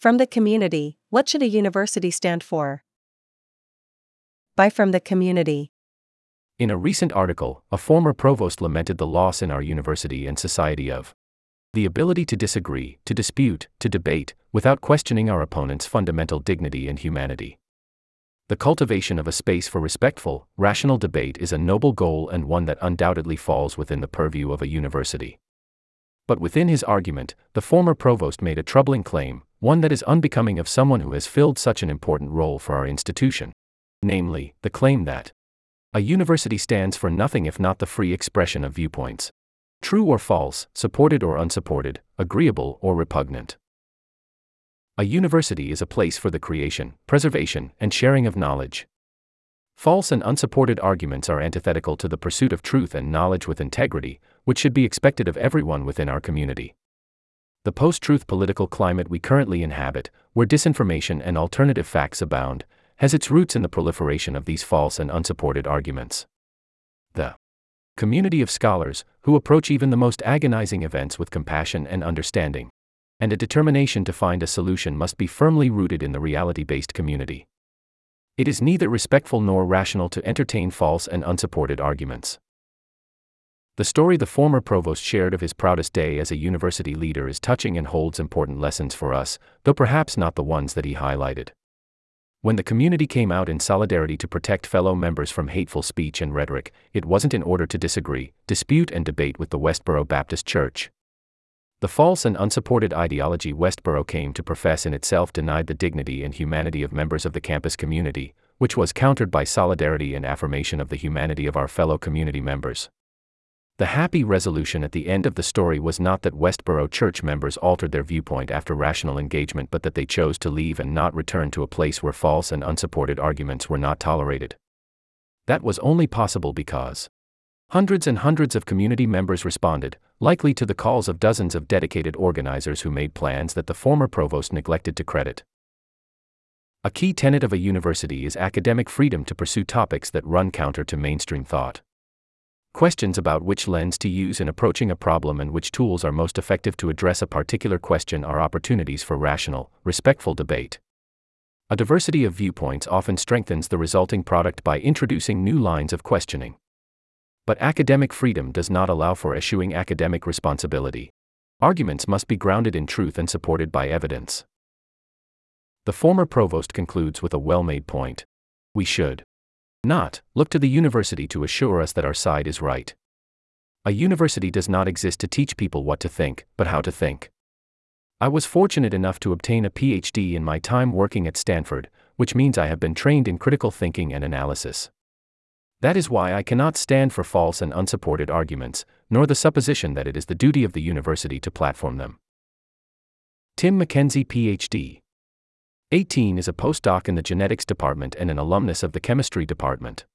From the community, what should a university stand for? By From the Community. In a recent article, a former provost lamented the loss in our university and society of the ability to disagree, to dispute, to debate, without questioning our opponent's fundamental dignity and humanity. The cultivation of a space for respectful, rational debate is a noble goal and one that undoubtedly falls within the purview of a university. But within his argument, the former provost made a troubling claim, one that is unbecoming of someone who has filled such an important role for our institution. Namely, the claim that a university stands for nothing if not the free expression of viewpoints. True or false, supported or unsupported, agreeable or repugnant. A university is a place for the creation, preservation, and sharing of knowledge. False and unsupported arguments are antithetical to the pursuit of truth and knowledge with integrity, which should be expected of everyone within our community. The post truth political climate we currently inhabit, where disinformation and alternative facts abound, has its roots in the proliferation of these false and unsupported arguments. The community of scholars, who approach even the most agonizing events with compassion and understanding, and a determination to find a solution must be firmly rooted in the reality based community. It is neither respectful nor rational to entertain false and unsupported arguments. The story the former provost shared of his proudest day as a university leader is touching and holds important lessons for us, though perhaps not the ones that he highlighted. When the community came out in solidarity to protect fellow members from hateful speech and rhetoric, it wasn't in order to disagree, dispute, and debate with the Westboro Baptist Church. The false and unsupported ideology Westboro came to profess in itself denied the dignity and humanity of members of the campus community, which was countered by solidarity and affirmation of the humanity of our fellow community members. The happy resolution at the end of the story was not that Westboro church members altered their viewpoint after rational engagement, but that they chose to leave and not return to a place where false and unsupported arguments were not tolerated. That was only possible because Hundreds and hundreds of community members responded, likely to the calls of dozens of dedicated organizers who made plans that the former provost neglected to credit. A key tenet of a university is academic freedom to pursue topics that run counter to mainstream thought. Questions about which lens to use in approaching a problem and which tools are most effective to address a particular question are opportunities for rational, respectful debate. A diversity of viewpoints often strengthens the resulting product by introducing new lines of questioning. But academic freedom does not allow for eschewing academic responsibility. Arguments must be grounded in truth and supported by evidence. The former provost concludes with a well made point. We should not look to the university to assure us that our side is right. A university does not exist to teach people what to think, but how to think. I was fortunate enough to obtain a PhD in my time working at Stanford, which means I have been trained in critical thinking and analysis. That is why I cannot stand for false and unsupported arguments, nor the supposition that it is the duty of the university to platform them. Tim McKenzie, PhD. 18 is a postdoc in the genetics department and an alumnus of the chemistry department.